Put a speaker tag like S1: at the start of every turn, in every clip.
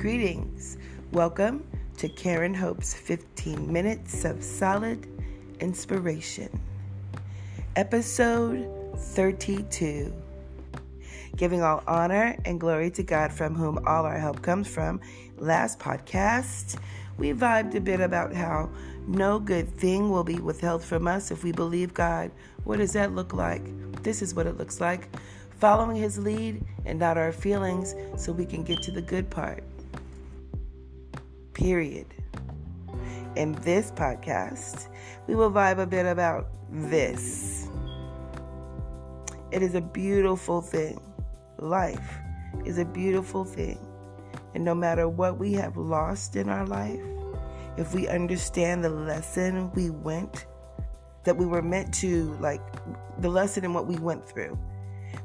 S1: Greetings. Welcome to Karen Hope's 15 Minutes of Solid Inspiration. Episode 32. Giving all honor and glory to God from whom all our help comes from. Last podcast, we vibed a bit about how no good thing will be withheld from us if we believe God. What does that look like? This is what it looks like following His lead and not our feelings so we can get to the good part. Period. In this podcast, we will vibe a bit about this. It is a beautiful thing. Life is a beautiful thing. And no matter what we have lost in our life, if we understand the lesson we went, that we were meant to, like the lesson in what we went through,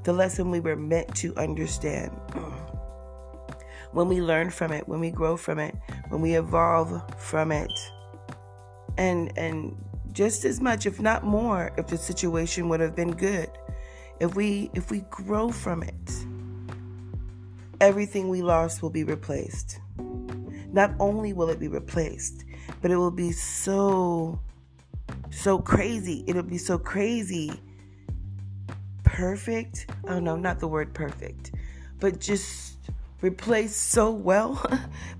S1: the lesson we were meant to understand. When we learn from it, when we grow from it, when we evolve from it, and and just as much, if not more, if the situation would have been good, if we if we grow from it, everything we lost will be replaced. Not only will it be replaced, but it will be so so crazy. It'll be so crazy perfect. Oh no, not the word perfect, but just replaced so well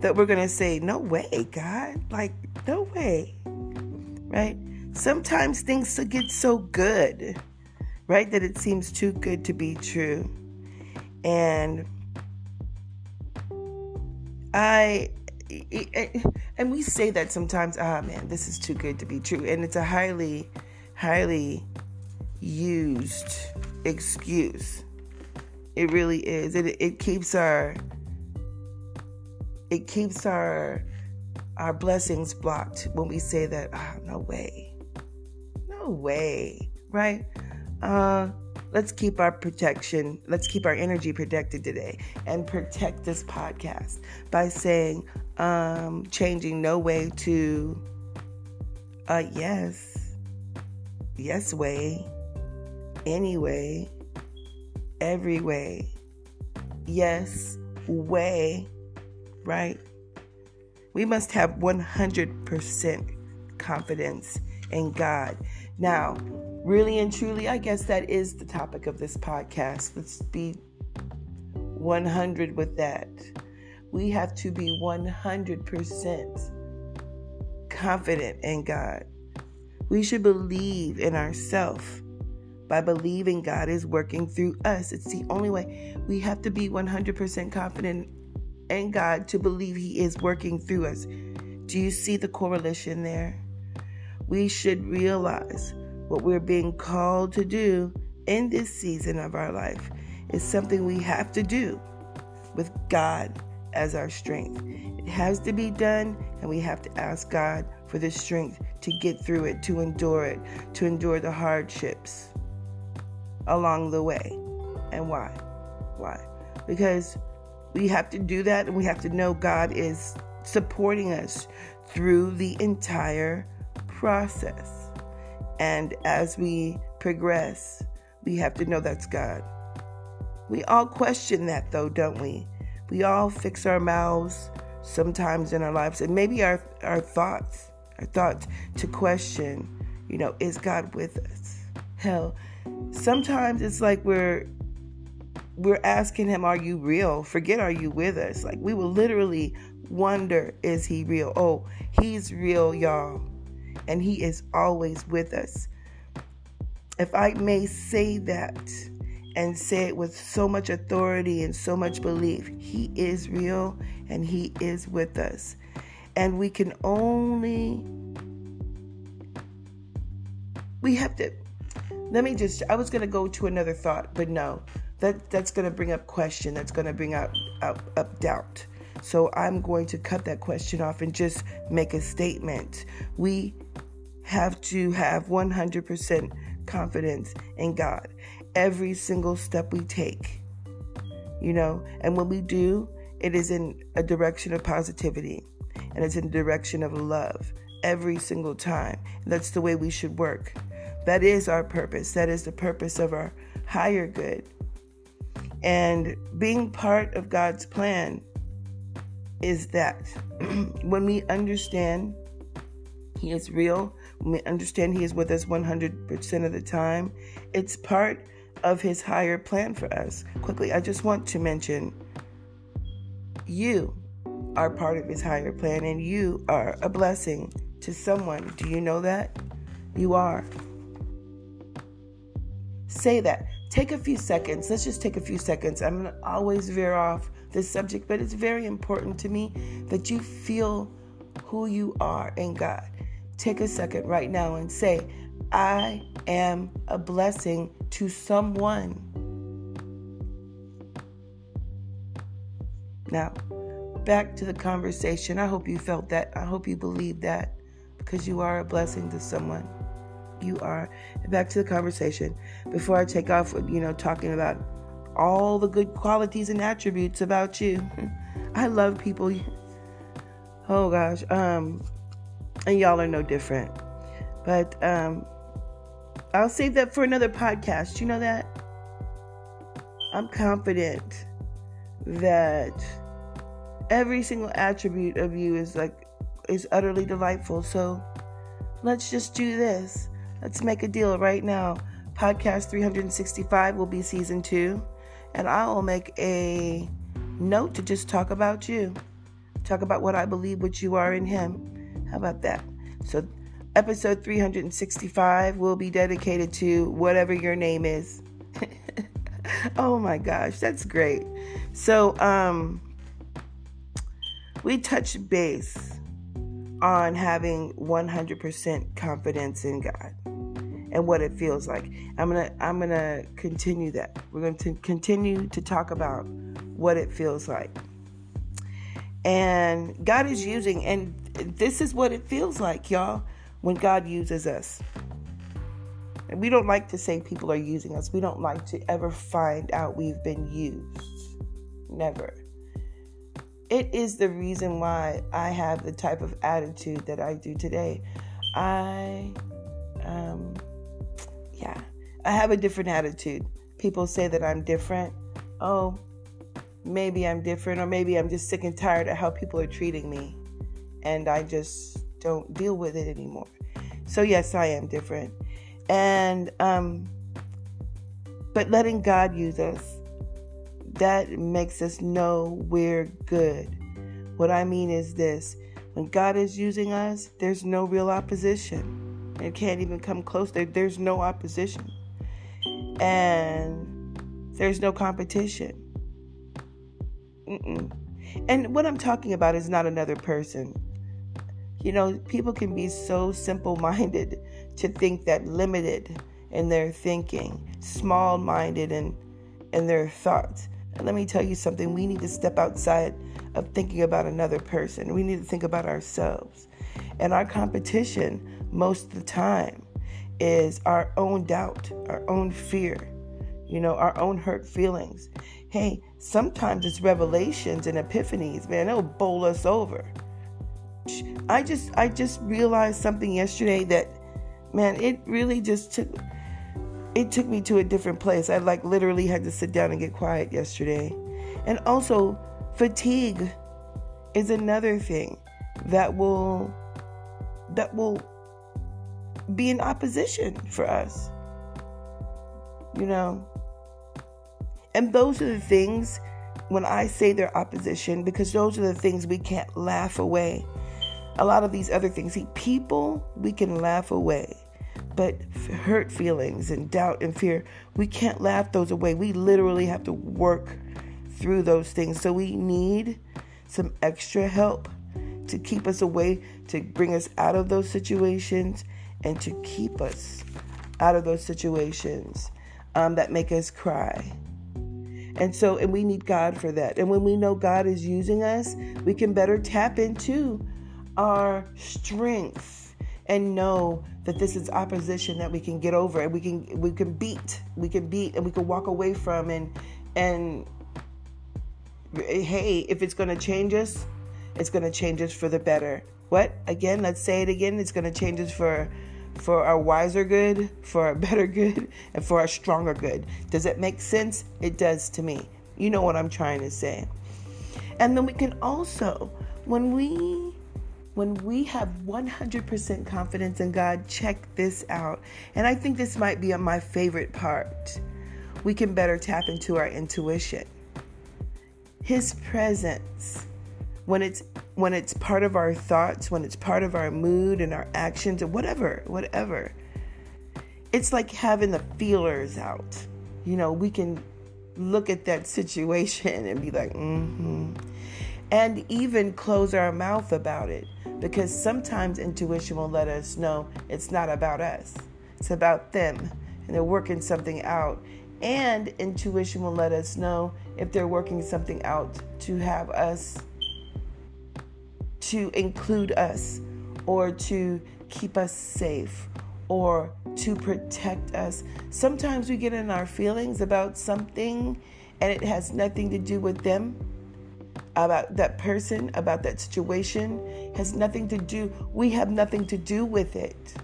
S1: that, we're going to say, No way, God. Like, no way. Right? Sometimes things get so good, right, that it seems too good to be true. And I, and we say that sometimes, ah, oh, man, this is too good to be true. And it's a highly, highly used excuse. It really is. It it keeps our it keeps our our blessings blocked when we say that, oh, no way. No way. Right? Uh let's keep our protection, let's keep our energy protected today and protect this podcast by saying um changing no way to uh yes. Yes way anyway, every way, yes, way, right? We must have 100% confidence in God. Now, really and truly, I guess that is the topic of this podcast. Let's be 100 with that. We have to be 100% confident in God. We should believe in ourselves by believing God is working through us. It's the only way. We have to be 100% confident in God to believe He is working through us. Do you see the correlation there? We should realize what we're being called to do in this season of our life is something we have to do with God as our strength. It has to be done, and we have to ask God for the strength to get through it, to endure it, to endure the hardships along the way. And why? Why? Because we have to do that and we have to know God is supporting us through the entire process. And as we progress, we have to know that's God. We all question that though, don't we? We all fix our mouths sometimes in our lives and maybe our our thoughts, our thoughts to question, you know, is God with us? Hell, sometimes it's like we're we're asking him, Are you real? Forget, Are you with us? Like, we will literally wonder, Is he real? Oh, he's real, y'all. And he is always with us. If I may say that and say it with so much authority and so much belief, he is real and he is with us. And we can only, we have to let me just i was going to go to another thought but no. That that's going to bring up question that's going to bring up, up up doubt. So i'm going to cut that question off and just make a statement. We have to have 100% confidence in god. Every single step we take you know and when we do it is in a direction of positivity and it's in the direction of love every single time. That's the way we should work that is our purpose. That is the purpose of our higher good. And being part of God's plan is that when we understand He is real, when we understand He is with us 100% of the time, it's part of His higher plan for us. Quickly, I just want to mention you are part of His higher plan and you are a blessing to someone. Do you know that? You are. Say that. Take a few seconds. Let's just take a few seconds. I'm going to always veer off this subject, but it's very important to me that you feel who you are in God. Take a second right now and say, I am a blessing to someone. Now, back to the conversation. I hope you felt that. I hope you believe that because you are a blessing to someone. You are. back to the conversation. Before I take off with, you know, talking about all the good qualities and attributes about you. I love people. Oh gosh. Um and y'all are no different. But um I'll save that for another podcast. You know that? I'm confident that every single attribute of you is like is utterly delightful. So let's just do this. Let's make a deal right now. Podcast 365 will be season two and I will make a note to just talk about you. Talk about what I believe what you are in him. How about that? So episode 365 will be dedicated to whatever your name is. oh my gosh, that's great. So um we touch base on having 100% confidence in God and what it feels like. I'm to I'm to continue that. We're going to continue to talk about what it feels like. And God is using and this is what it feels like, y'all, when God uses us. And we don't like to say people are using us. We don't like to ever find out we've been used. Never. It is the reason why I have the type of attitude that I do today. I um yeah, I have a different attitude. People say that I'm different. Oh, maybe I'm different, or maybe I'm just sick and tired of how people are treating me, and I just don't deal with it anymore. So, yes, I am different. And, um, but letting God use us, that makes us know we're good. What I mean is this when God is using us, there's no real opposition. It can't even come close. There, there's no opposition. And there's no competition. Mm-mm. And what I'm talking about is not another person. You know, people can be so simple minded to think that limited in their thinking, small minded in, in their thoughts. And let me tell you something we need to step outside of thinking about another person. We need to think about ourselves. And our competition most of the time is our own doubt, our own fear, you know, our own hurt feelings. Hey, sometimes it's revelations and epiphanies, man, it'll bowl us over. I just I just realized something yesterday that man, it really just took it took me to a different place. I like literally had to sit down and get quiet yesterday. And also fatigue is another thing that will that will be in opposition for us. You know? And those are the things when I say they're opposition, because those are the things we can't laugh away. A lot of these other things, see, people we can laugh away, but hurt feelings and doubt and fear, we can't laugh those away. We literally have to work through those things. So we need some extra help to keep us away, to bring us out of those situations, and to keep us out of those situations um, that make us cry. And so, and we need God for that. And when we know God is using us, we can better tap into our strength and know that this is opposition that we can get over and we can we can beat we can beat and we can walk away from and and hey if it's going to change us it's going to change us for the better what again let's say it again it's going to change us for for our wiser good, for our better good, and for our stronger good. Does it make sense? It does to me. You know what I'm trying to say. And then we can also, when we when we have 100% confidence in God, check this out. And I think this might be my favorite part. We can better tap into our intuition. His presence when it's when it's part of our thoughts, when it's part of our mood and our actions or whatever, whatever. It's like having the feelers out. You know, we can look at that situation and be like, mm-hmm. And even close our mouth about it. Because sometimes intuition will let us know it's not about us. It's about them. And they're working something out. And intuition will let us know if they're working something out to have us to include us or to keep us safe or to protect us. Sometimes we get in our feelings about something and it has nothing to do with them, about that person, about that situation, has nothing to do, we have nothing to do with it.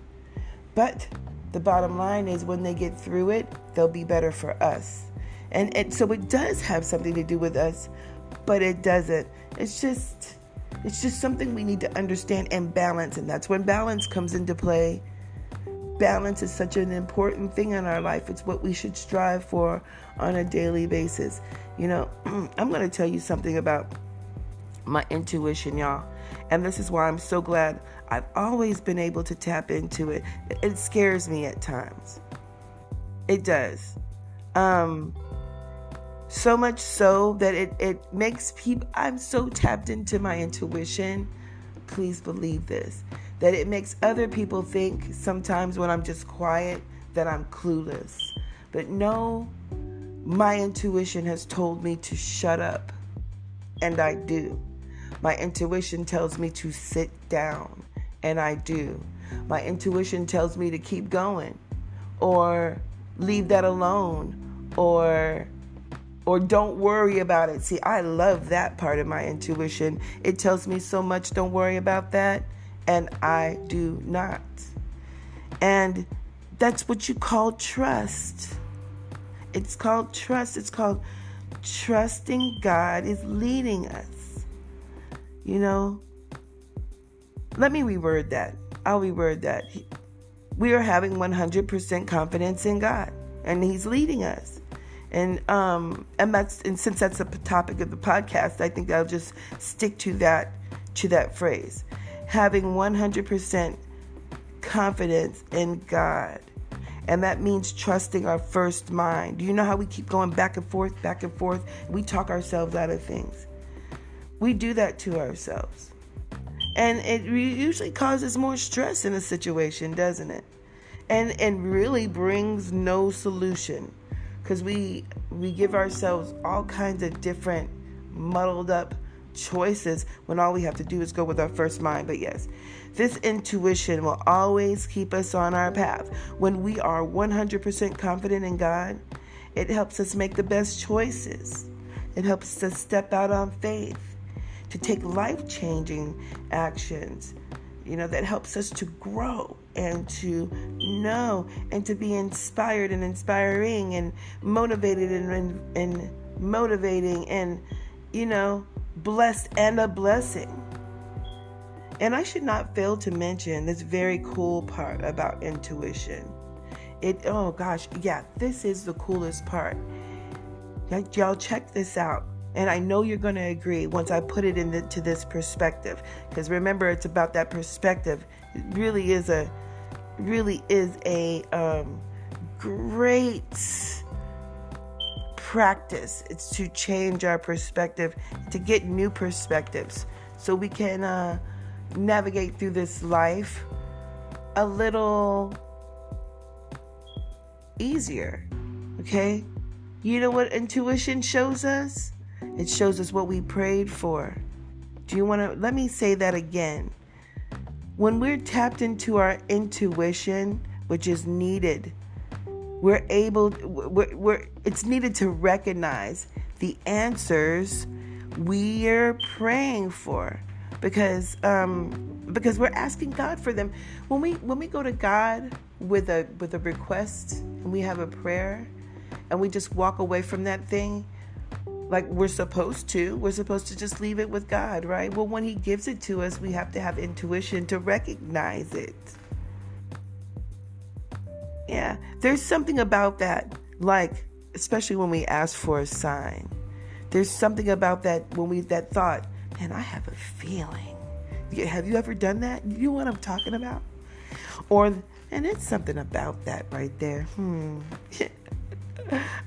S1: But the bottom line is when they get through it, they'll be better for us. And, and so it does have something to do with us, but it doesn't. It's just it's just something we need to understand and balance, and that's when balance comes into play. Balance is such an important thing in our life. It's what we should strive for on a daily basis. You know, I'm going to tell you something about my intuition, y'all. And this is why I'm so glad I've always been able to tap into it. It scares me at times. It does. Um, so much so that it, it makes people i'm so tapped into my intuition. Please believe this that it makes other people think sometimes when i'm just quiet that i'm clueless. But no my intuition has told me to shut up and i do. My intuition tells me to sit down and i do. My intuition tells me to keep going or leave that alone or or don't worry about it. See, I love that part of my intuition. It tells me so much, don't worry about that, and I do not. And that's what you call trust. It's called trust. It's called trusting God is leading us. You know, let me reword that. I'll reword that. We are having 100% confidence in God, and He's leading us and um and that's and since that's the topic of the podcast i think i'll just stick to that to that phrase. Having 100% confidence in god. And that means trusting our first mind. Do you know how we keep going back and forth back and forth? We talk ourselves out of things. We do that to ourselves. And it usually causes more stress in a situation doesn't it? And and really brings no solution because we we give ourselves all kinds of different muddled up choices when all we have to do is go with our first mind. But yes, this intuition will always keep us on our path. When we are 100% confident in God, it helps us make the best choices. It helps us step out on faith, to take life changing actions, you know, that helps us to grow and to know and to be inspired and inspiring and motivated and, and, and motivating and, you know, blessed and a blessing. And I should not fail to mention this very cool part about intuition. It, oh gosh, yeah, this is the coolest part. Y'all check this out. And I know you're going to agree once I put it into this perspective. Because remember, it's about that perspective. It really is a, really is a um, great practice. It's to change our perspective, to get new perspectives, so we can uh, navigate through this life a little easier. Okay? You know what intuition shows us? It shows us what we prayed for. Do you want to? Let me say that again. When we're tapped into our intuition, which is needed, we're able, we're, we're, it's needed to recognize the answers we're praying for because um, because we're asking God for them. When we when we go to God with a with a request and we have a prayer and we just walk away from that thing, like we're supposed to. We're supposed to just leave it with God, right? Well, when He gives it to us, we have to have intuition to recognize it. Yeah, there's something about that, like, especially when we ask for a sign. There's something about that when we, that thought, man, I have a feeling. Have you ever done that? You know what I'm talking about? Or, and it's something about that right there. Hmm.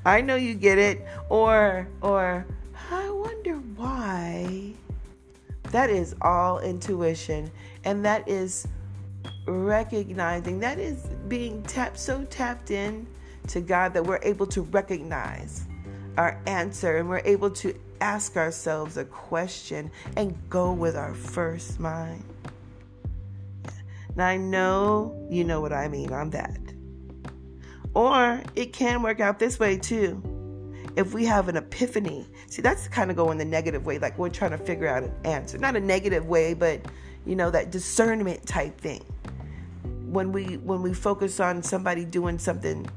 S1: I know you get it. Or, or, I wonder why. That is all intuition. And that is recognizing, that is being tapped, so tapped in to God that we're able to recognize our answer and we're able to ask ourselves a question and go with our first mind. Now, I know you know what I mean on that. Or it can work out this way too. If we have an epiphany, see, that's kind of going the negative way, like we're trying to figure out an answer. Not a negative way, but you know, that discernment type thing. When we when we focus on somebody doing something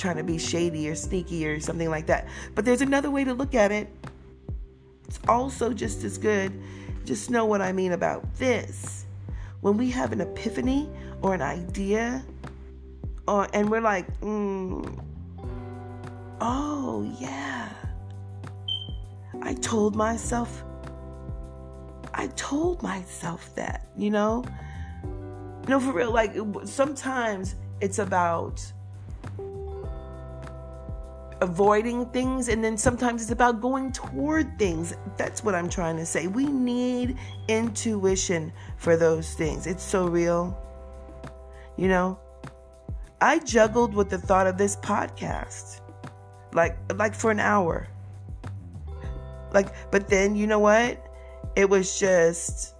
S1: trying to be shady or sneaky or something like that. But there's another way to look at it. It's also just as good. Just know what I mean about this. When we have an epiphany or an idea and we're like, mm, oh, yeah. I told myself, I told myself that, you know? No, for real, like sometimes it's about avoiding things and then sometimes it's about going toward things. That's what i'm trying to say. We need intuition for those things. It's so real. You know I juggled with the thought of this podcast. Like like for an hour. Like but then you know what? It was just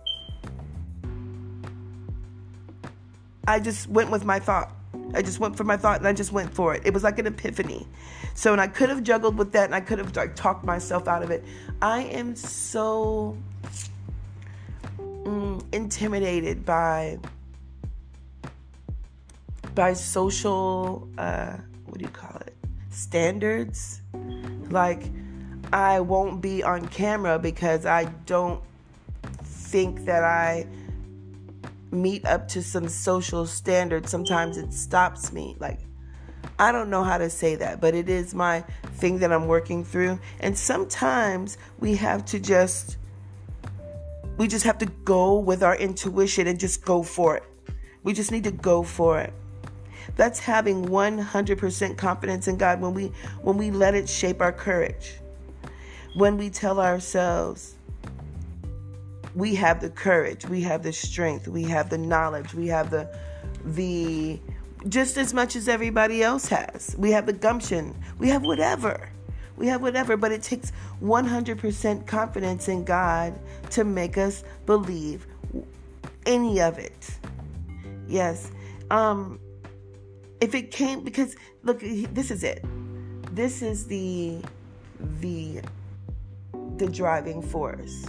S1: I just went with my thought. I just went for my thought and I just went for it. It was like an epiphany. So, and I could have juggled with that and I could have like talked myself out of it. I am so mm, intimidated by by social uh, what do you call it? Standards? Like i won't be on camera because i don't think that i meet up to some social standards. Sometimes it stops me. Like i don't know how to say that but it is my thing that i'm working through. And sometimes we have to just we just have to go with our intuition and just go for it. We just need to go for it that's having 100% confidence in God when we when we let it shape our courage. When we tell ourselves we have the courage, we have the strength, we have the knowledge, we have the the just as much as everybody else has. We have the gumption. We have whatever. We have whatever, but it takes 100% confidence in God to make us believe any of it. Yes. Um if it came because look this is it. This is the the the driving force.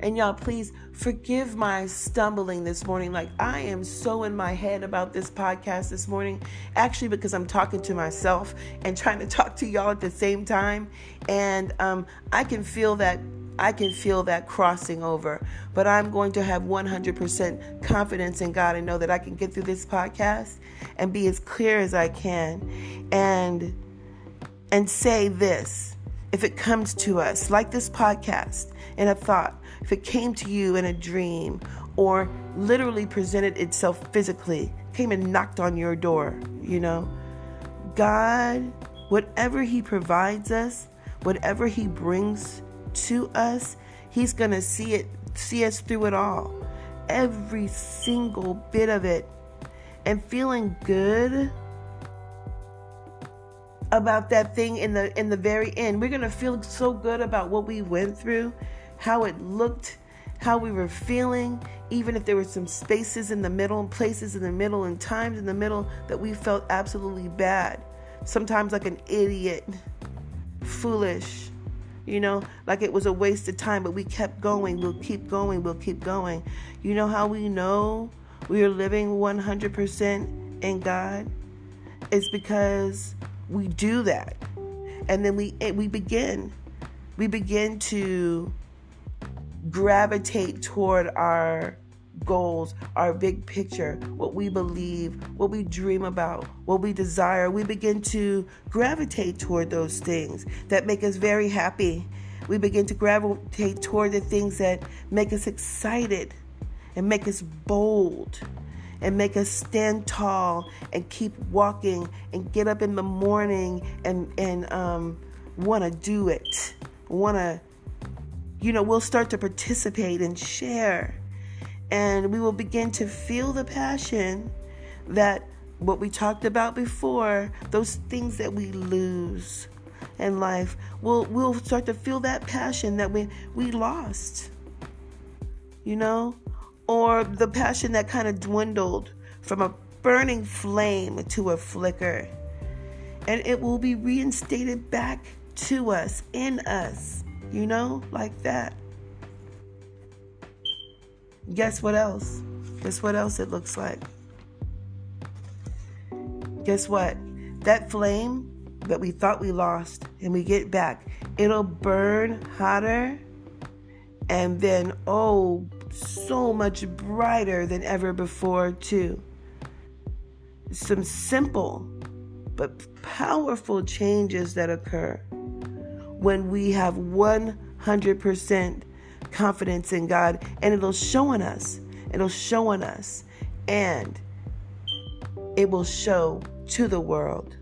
S1: And y'all please forgive my stumbling this morning. Like i am so in my head about this podcast this morning actually because i'm talking to myself and trying to talk to y'all at the same time. And um, i can feel that I can feel that crossing over. But I'm going to have 100% confidence in God and know that I can get through this podcast and be as clear as I can and and say this. If it comes to us like this podcast in a thought, if it came to you in a dream or literally presented itself physically, came and knocked on your door, you know, God, whatever He provides us, whatever He brings to us, He's going to see it, see us through it all. Every single bit of it. And feeling good about that thing in the in the very end. We're going to feel so good about what we went through, how it looked, how we were feeling, even if there were some spaces in the middle and places in the middle and times in the middle that we felt absolutely bad. Sometimes like an idiot, foolish, you know, like it was a waste of time, but we kept going. We'll keep going. We'll keep going. You know how we know we are living 100% in God? It's because we do that. And then we we begin we begin to gravitate toward our goals, our big picture, what we believe, what we dream about, what we desire. We begin to gravitate toward those things that make us very happy. We begin to gravitate toward the things that make us excited and make us bold and make us stand tall and keep walking and get up in the morning and and um, want to do it want to you know we'll start to participate and share and we will begin to feel the passion that what we talked about before those things that we lose in life we'll we'll start to feel that passion that we we lost you know or the passion that kind of dwindled from a burning flame to a flicker. And it will be reinstated back to us, in us, you know, like that. Guess what else? Guess what else it looks like? Guess what? That flame that we thought we lost and we get back, it'll burn hotter and then, oh, so much brighter than ever before, too. Some simple but powerful changes that occur when we have 100% confidence in God, and it'll show in us. It'll show in us, and it will show to the world.